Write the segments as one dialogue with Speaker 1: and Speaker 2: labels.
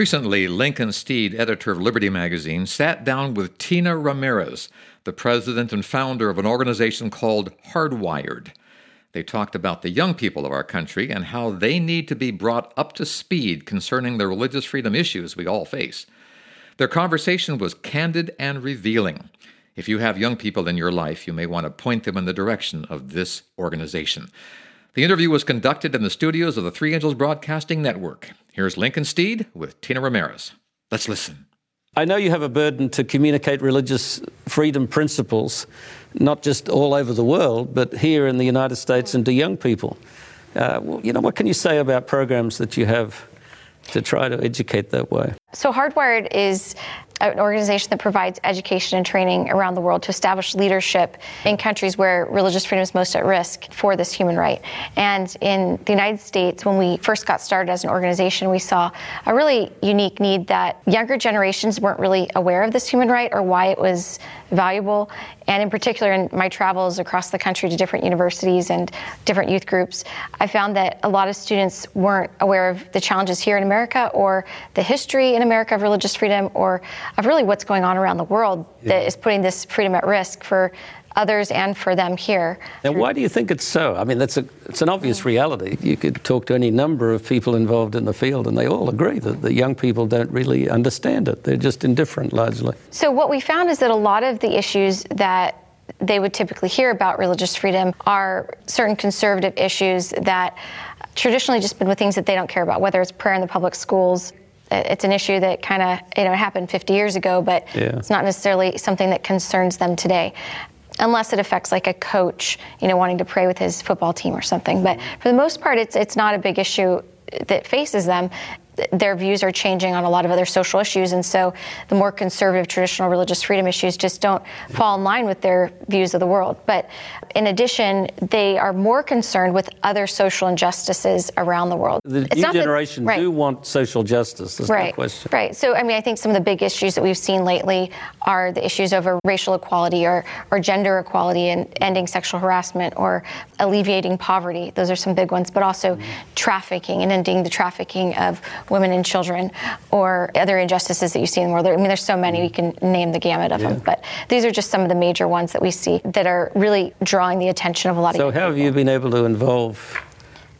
Speaker 1: Recently, Lincoln Steed, editor of Liberty magazine, sat down with Tina Ramirez, the president and founder of an organization called Hardwired. They talked about the young people of our country and how they need to be brought up to speed concerning the religious freedom issues we all face. Their conversation was candid and revealing. If you have young people in your life, you may want to point them in the direction of this organization. The interview was conducted in the studios of the Three Angels Broadcasting Network. Here's Lincoln Steed with Tina Ramirez. Let's listen.
Speaker 2: I know you have a burden to communicate religious freedom principles, not just all over the world, but here in the United States and to young people. Uh, you know, what can you say about programs that you have to try to educate that way?
Speaker 3: So, Hardwired is an organization that provides education and training around the world to establish leadership in countries where religious freedom is most at risk for this human right. And in the United States, when we first got started as an organization, we saw a really unique need that younger generations weren't really aware of this human right or why it was valuable. And in particular, in my travels across the country to different universities and different youth groups, I found that a lot of students weren't aware of the challenges here in America or the history in America of religious freedom or of really what's going on around the world yeah. that is putting this freedom at risk for others and for them here.
Speaker 2: And why do you think it's so? I mean, that's a, it's an obvious mm. reality. You could talk to any number of people involved in the field, and they all agree that the young people don't really understand it. They're just indifferent largely.
Speaker 3: So, what we found is that a lot of the issues that they would typically hear about religious freedom are certain conservative issues that traditionally just been with things that they don't care about, whether it's prayer in the public schools, it's an issue that kind of you know happened 50 years ago, but yeah. it's not necessarily something that concerns them today. Unless it affects like a coach, you know, wanting to pray with his football team or something. But for the most part, it's it's not a big issue that faces them their views are changing on a lot of other social issues, and so the more conservative traditional religious freedom issues just don't fall in line with their views of the world. But in addition, they are more concerned with other social injustices around the world.
Speaker 2: The it's new generation that, right. do want social justice. That's
Speaker 3: right.
Speaker 2: question.
Speaker 3: Right. So, I mean, I think some of the big issues that we've seen lately are the issues over racial equality or, or gender equality and ending sexual harassment or alleviating poverty. Those are some big ones, but also mm-hmm. trafficking and ending the trafficking of women and children or other injustices that you see in the world. I mean, there's so many, we can name the gamut of yeah. them, but these are just some of the major ones that we see that are really drawing the attention of a lot
Speaker 2: so
Speaker 3: of
Speaker 2: So, how
Speaker 3: have
Speaker 2: you been able to involve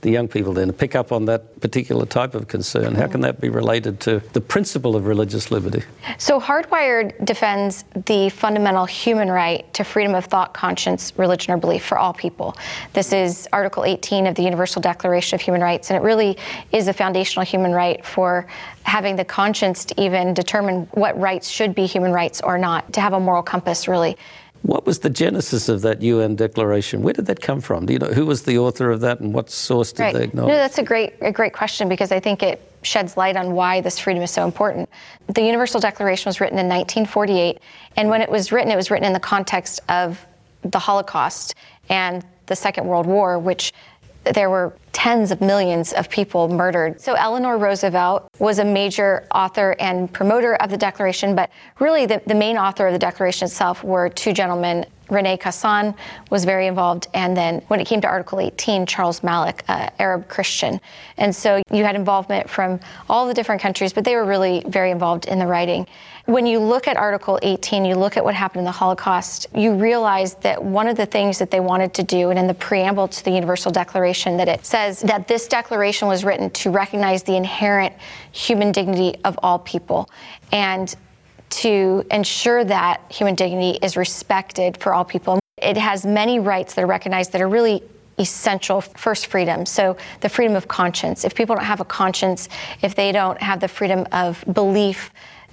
Speaker 2: the young people then pick up on that particular type of concern? How can that be related to the principle of religious liberty?
Speaker 3: So, Hardwired defends the fundamental human right to freedom of thought, conscience, religion, or belief for all people. This is Article 18 of the Universal Declaration of Human Rights, and it really is a foundational human right for having the conscience to even determine what rights should be human rights or not, to have a moral compass, really.
Speaker 2: What was the genesis of that UN declaration? Where did that come from? Do you know who was the author of that and what source did
Speaker 3: right.
Speaker 2: they acknowledge?
Speaker 3: No, that's a great, a great question because I think it sheds light on why this freedom is so important. The Universal Declaration was written in 1948, and when it was written, it was written in the context of the Holocaust and the Second World War, which there were tens of millions of people murdered. So Eleanor Roosevelt was a major author and promoter of the Declaration, but really the, the main author of the Declaration itself were two gentlemen. Rene Cassin was very involved, and then when it came to Article 18, Charles Malik, uh, Arab Christian. And so you had involvement from all the different countries, but they were really very involved in the writing. When you look at Article 18, you look at what happened in the Holocaust, you realize that one of the things that they wanted to do, and in the preamble to the Universal Declaration, that it says that this declaration was written to recognize the inherent human dignity of all people and to ensure that human dignity is respected for all people. It has many rights that are recognized that are really essential first freedom. So the freedom of conscience. If people don't have a conscience, if they don't have the freedom of belief,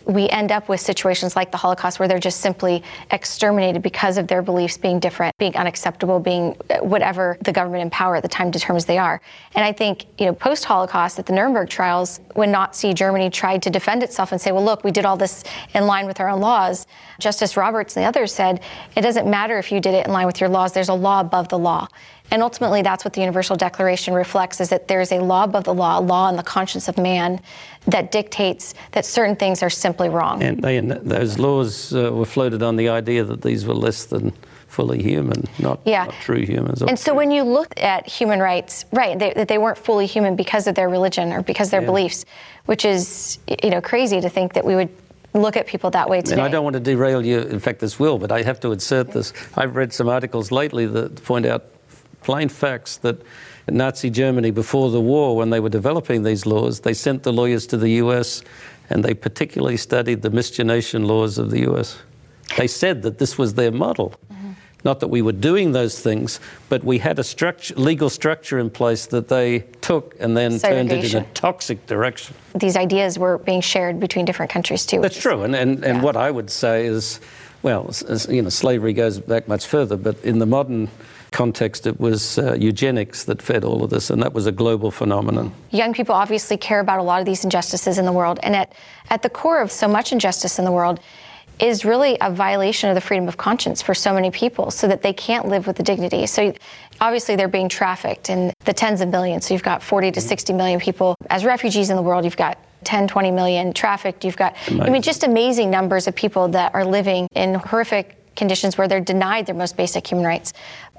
Speaker 3: we end up with situations like the Holocaust where they're just simply exterminated because of their beliefs being different, being unacceptable, being uh, whatever the government in power at the time determines they are. And I think, you know, post Holocaust at the Nuremberg trials, when Nazi Germany tried to defend itself and say, well, look, we did all this in line with our own laws, Justice Roberts and the others said, it doesn't matter if you did it in line with your laws, there's a law above the law. And ultimately, that's what the Universal Declaration reflects is that there's a law above the law, a law in the conscience of man that dictates that certain things are simply wrong.
Speaker 2: And, they, and those laws uh, were floated on the idea that these were less than fully human, not,
Speaker 3: yeah.
Speaker 2: not true humans.
Speaker 3: And so when you look at human rights, right, they, that they weren't fully human because of their religion or because of their yeah. beliefs, which is, you know, crazy to think that we would look at people that way today.
Speaker 2: And I don't want to derail you. In fact, this will, but I have to insert this. I've read some articles lately that point out plain facts that Nazi Germany, before the war, when they were developing these laws, they sent the lawyers to the US and they particularly studied the miscegenation laws of the US. They said that this was their model. Mm-hmm. Not that we were doing those things, but we had a structure, legal structure in place that they took and then turned it in a toxic direction.
Speaker 3: These ideas were being shared between different countries too.
Speaker 2: That's true. And, and, and yeah. what I would say is, well, you know, slavery goes back much further, but in the modern context, it was uh, eugenics that fed all of this, and that was a global phenomenon.
Speaker 3: Young people obviously care about a lot of these injustices in the world, and at, at the core of so much injustice in the world is really a violation of the freedom of conscience for so many people so that they can't live with the dignity. So obviously they're being trafficked in the tens of millions. So you've got 40 to 60 million people as refugees in the world. You've got 10, 20 million trafficked. You've got, amazing. I mean, just amazing numbers of people that are living in horrific conditions where they're denied their most basic human rights.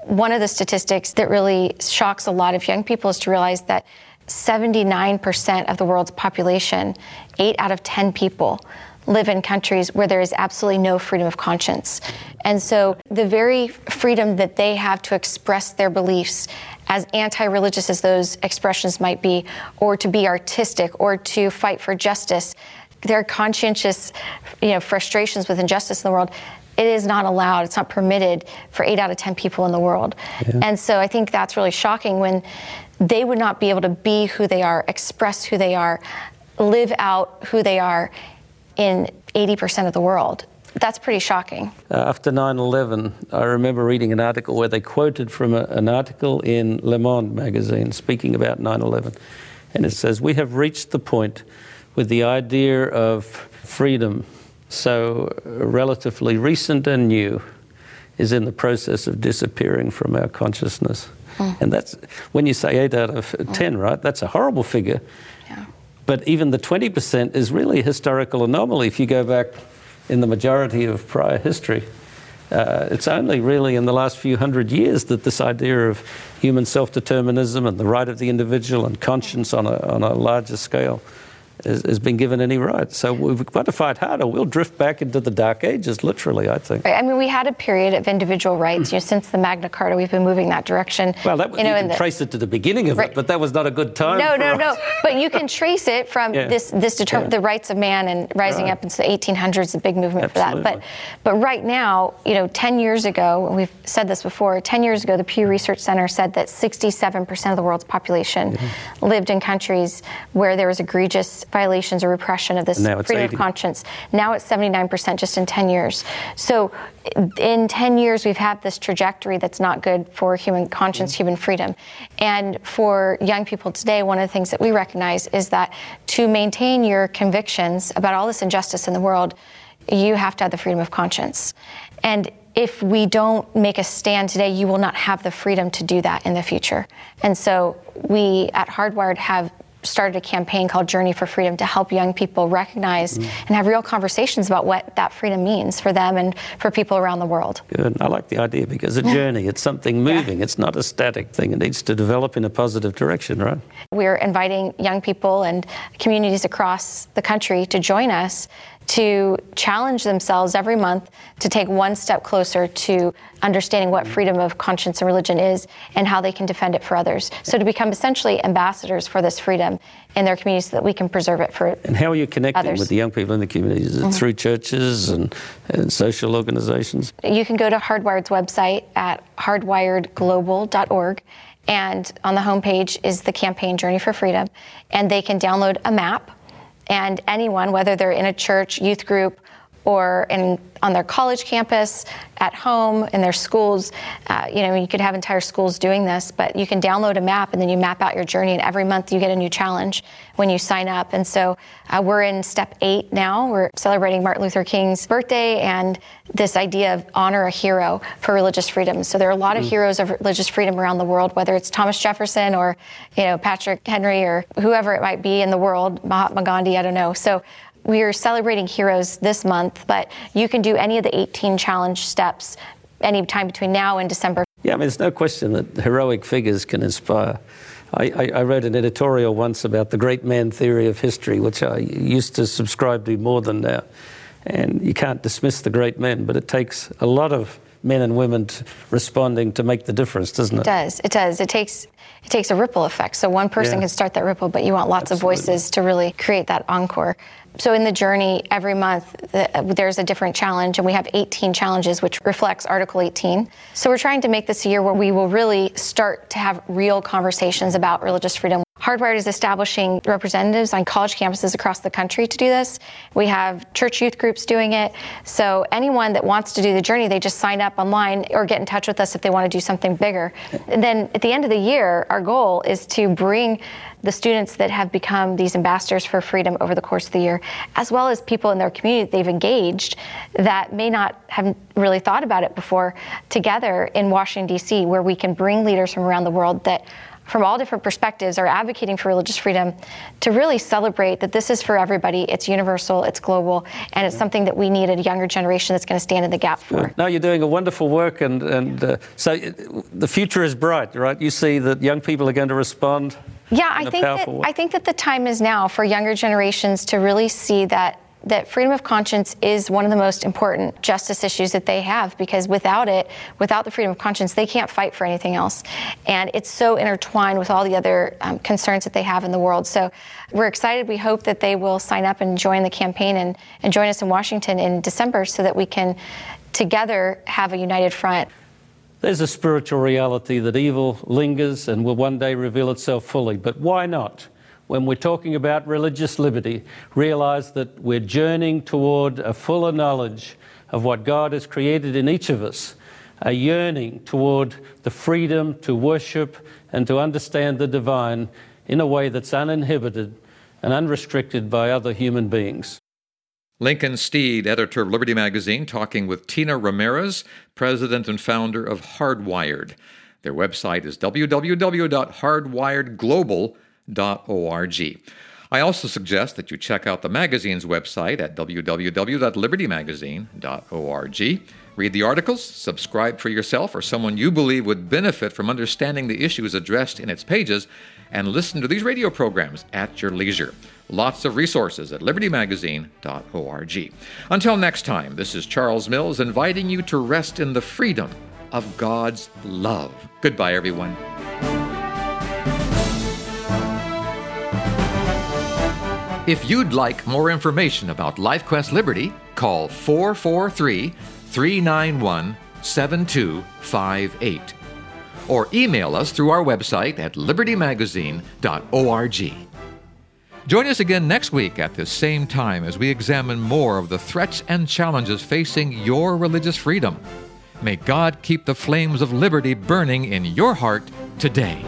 Speaker 3: One of the statistics that really shocks a lot of young people is to realize that 79% of the world's population, 8 out of 10 people, live in countries where there is absolutely no freedom of conscience. And so the very freedom that they have to express their beliefs, as anti religious as those expressions might be, or to be artistic, or to fight for justice, their conscientious you know, frustrations with injustice in the world, it is not allowed, it's not permitted for eight out of 10 people in the world. Yeah. And so I think that's really shocking when they would not be able to be who they are, express who they are, live out who they are in 80% of the world. That's pretty shocking.
Speaker 2: Uh, after 9 11, I remember reading an article where they quoted from a, an article in Le Monde magazine speaking about 9 11. And it says, We have reached the point with the idea of freedom so relatively recent and new, is in the process of disappearing from our consciousness. Mm. And that's when you say 8 out of 10, mm. right? That's a horrible figure. Yeah. But even the 20% is really a historical anomaly if you go back in the majority of prior history. Uh, it's only really in the last few hundred years that this idea of human self determinism and the right of the individual and conscience on a, on a larger scale has, been given any right. So we've got to fight harder. We'll drift back into the dark ages, literally, I think.
Speaker 3: I mean, we had a period of individual rights. You know, since the Magna Carta, we've been moving that direction.
Speaker 2: Well, that,
Speaker 3: you, know,
Speaker 2: you can the, trace it to the beginning of right. it, but that was not a good time.
Speaker 3: No, no,
Speaker 2: us.
Speaker 3: no. But you can trace it from yeah. this, this determ- yeah. the rights of man and rising right. up into the 1800s, a big movement Absolutely. for that. But, but right now, you know, 10 years ago, and we've said this before, 10 years ago, the Pew Research Center said that 67% of the world's population yeah. lived in countries where there was egregious violations or repression of this freedom 80. of conscience. Now it's 79% just in 10 years. So in 10 years, we've had this trajectory that's not good for human conscience, mm-hmm. human freedom. And for young people today, one of the things that we recognize is that to maintain your convictions about all this injustice in the world, you have to have the freedom of conscience. And if we don't make a stand today, you will not have the freedom to do that in the future. And so we at Hardwired have started a campaign called Journey for Freedom to help young people recognize mm-hmm. and have real conversations about what that freedom means for them and for people around the world.
Speaker 2: Good. I like the idea because a journey, it's something moving, yeah. it's not a static thing. It needs to develop in a positive direction, right?
Speaker 3: We're inviting young people and communities across the country to join us to challenge themselves every month to take one step closer to understanding what freedom of conscience and religion is and how they can defend it for others. So to become essentially ambassadors for this freedom in their communities so that we can preserve it for
Speaker 2: And how are you connecting
Speaker 3: others.
Speaker 2: with the young people in the communities? Is it mm-hmm. through churches and, and social organizations?
Speaker 3: You can go to Hardwired's website at hardwiredglobal.org and on the homepage is the campaign Journey for Freedom and they can download a map And anyone, whether they're in a church, youth group, or in, on their college campus, at home, in their schools. Uh, you know, you could have entire schools doing this, but you can download a map and then you map out your journey, and every month you get a new challenge when you sign up. And so uh, we're in step eight now. We're celebrating Martin Luther King's birthday and this idea of honor a hero for religious freedom. So there are a lot of mm. heroes of religious freedom around the world, whether it's Thomas Jefferson or, you know, Patrick Henry or whoever it might be in the world, Mahatma Gandhi, I don't know. So we are celebrating heroes this month, but you can do any of the 18 challenge steps any time between now and December.
Speaker 2: Yeah, I mean, there's no question that heroic figures can inspire. I, I, I, wrote an editorial once about the great man theory of history, which I used to subscribe to more than now. And you can't dismiss the great men, but it takes a lot of men and women responding to make the difference, doesn't it?
Speaker 3: It does. It does. It takes it takes a ripple effect. So one person yeah. can start that ripple, but you want lots Absolutely. of voices to really create that encore. So in the journey, every month there's a different challenge, and we have 18 challenges, which reflects Article 18. So we're trying to make this a year where we will really start to have real conversations about religious freedom. Hardwired is establishing representatives on college campuses across the country to do this. We have church youth groups doing it. So anyone that wants to do the journey, they just sign up online or get in touch with us if they want to do something bigger. And then at the end of the year, our goal is to bring the students that have become these ambassadors for freedom over the course of the year, as well as people in their community that they've engaged that may not have really thought about it before, together in Washington, D.C., where we can bring leaders from around the world that from all different perspectives are advocating for religious freedom to really celebrate that this is for everybody, it's universal, it's global, and it's something that we need a younger generation that's going to stand in the gap for.
Speaker 2: Now you're doing a wonderful work, and, and uh, so the future is bright, right? You see that young people are going to respond.
Speaker 3: Yeah, I think that way. I think that the time is now for younger generations to really see that that freedom of conscience is one of the most important justice issues that they have because without it, without the freedom of conscience, they can't fight for anything else. And it's so intertwined with all the other um, concerns that they have in the world. So we're excited. We hope that they will sign up and join the campaign and, and join us in Washington in December so that we can together have a united front.
Speaker 2: There's a spiritual reality that evil lingers and will one day reveal itself fully, but why not? When we're talking about religious liberty, realize that we're journeying toward a fuller knowledge of what God has created in each of us, a yearning toward the freedom to worship and to understand the divine in a way that's uninhibited and unrestricted by other human beings.
Speaker 1: Lincoln Steed, editor of Liberty Magazine, talking with Tina Ramirez, president and founder of Hardwired. Their website is www.hardwiredglobal.com libertymagazine.org. I also suggest that you check out the magazine's website at www.libertymagazine.org. Read the articles, subscribe for yourself or someone you believe would benefit from understanding the issues addressed in its pages, and listen to these radio programs at your leisure. Lots of resources at libertymagazine.org. Until next time, this is Charles Mills inviting you to rest in the freedom of God's love. Goodbye, everyone. If you'd like more information about LifeQuest Liberty, call 443 391 7258 or email us through our website at libertymagazine.org. Join us again next week at this same time as we examine more of the threats and challenges facing your religious freedom. May God keep the flames of liberty burning in your heart today.